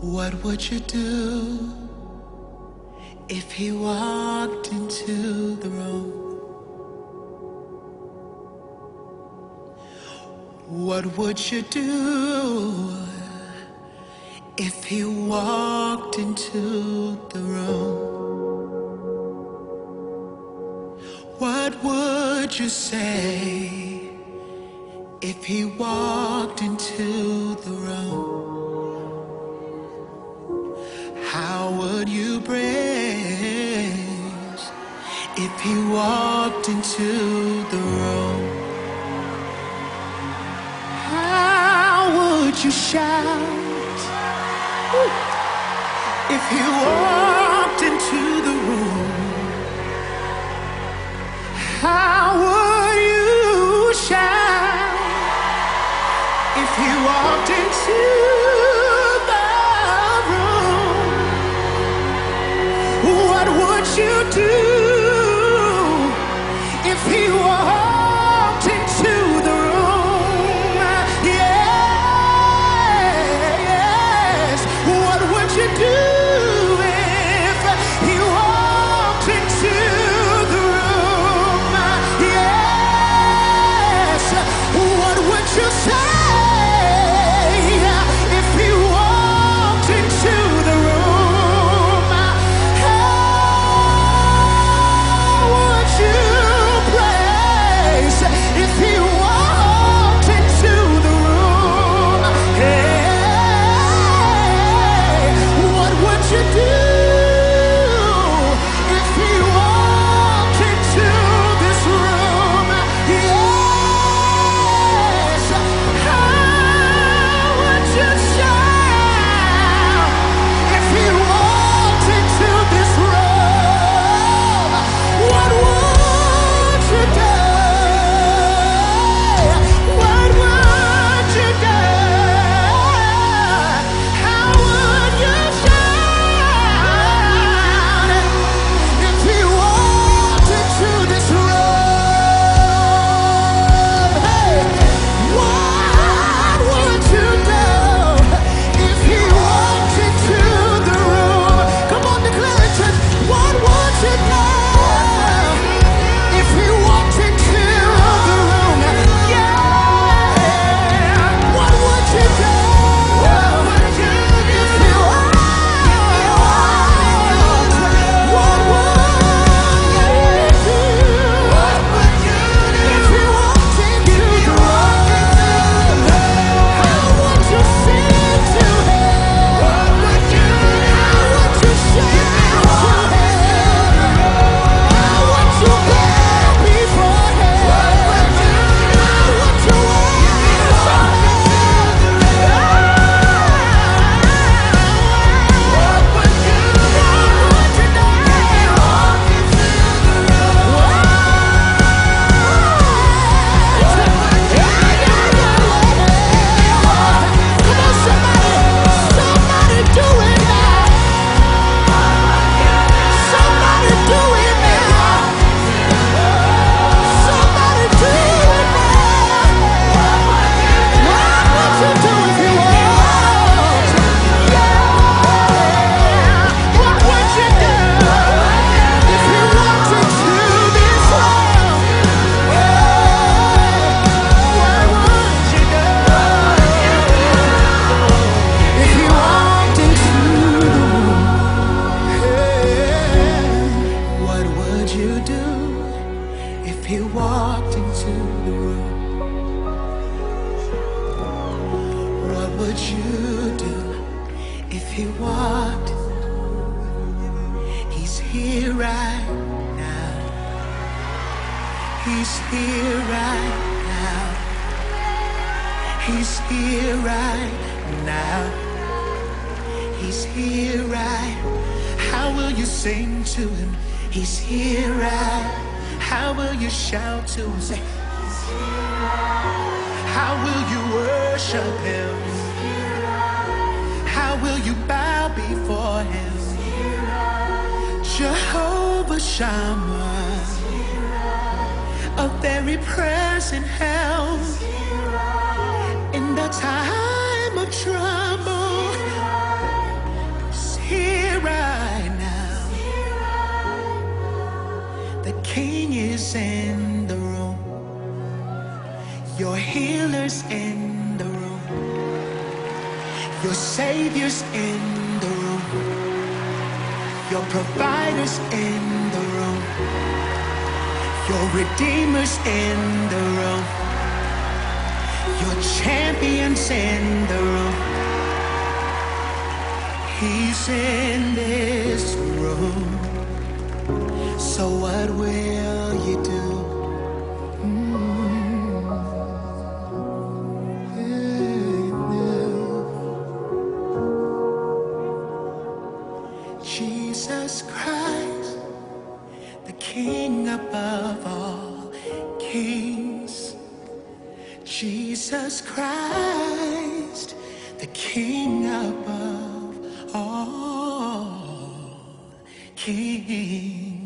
What would you do if he walked into the room? What would you do if he walked into the room? What would you say if he walked into the room? He walked into the room? How would you shout if he walked into the room? How would you shout if he walked into the room? What would you do he walked? He's here right now. He's here right now. He's here right now. He's here right. How will you sing to him? He's here right. How will you shout to him? Say, he's here how will you worship him? How will you bow before him? Jehovah Shammah, a very present help in the time of trouble. He's here right now. The King is in the room. Your healer's in the room. Your Savior's in the room. Your provider's in the room. Your Redeemer's in the room. Your champion's in the room. He's in this room. So what will King above all kings. Jesus Christ, the King above all kings.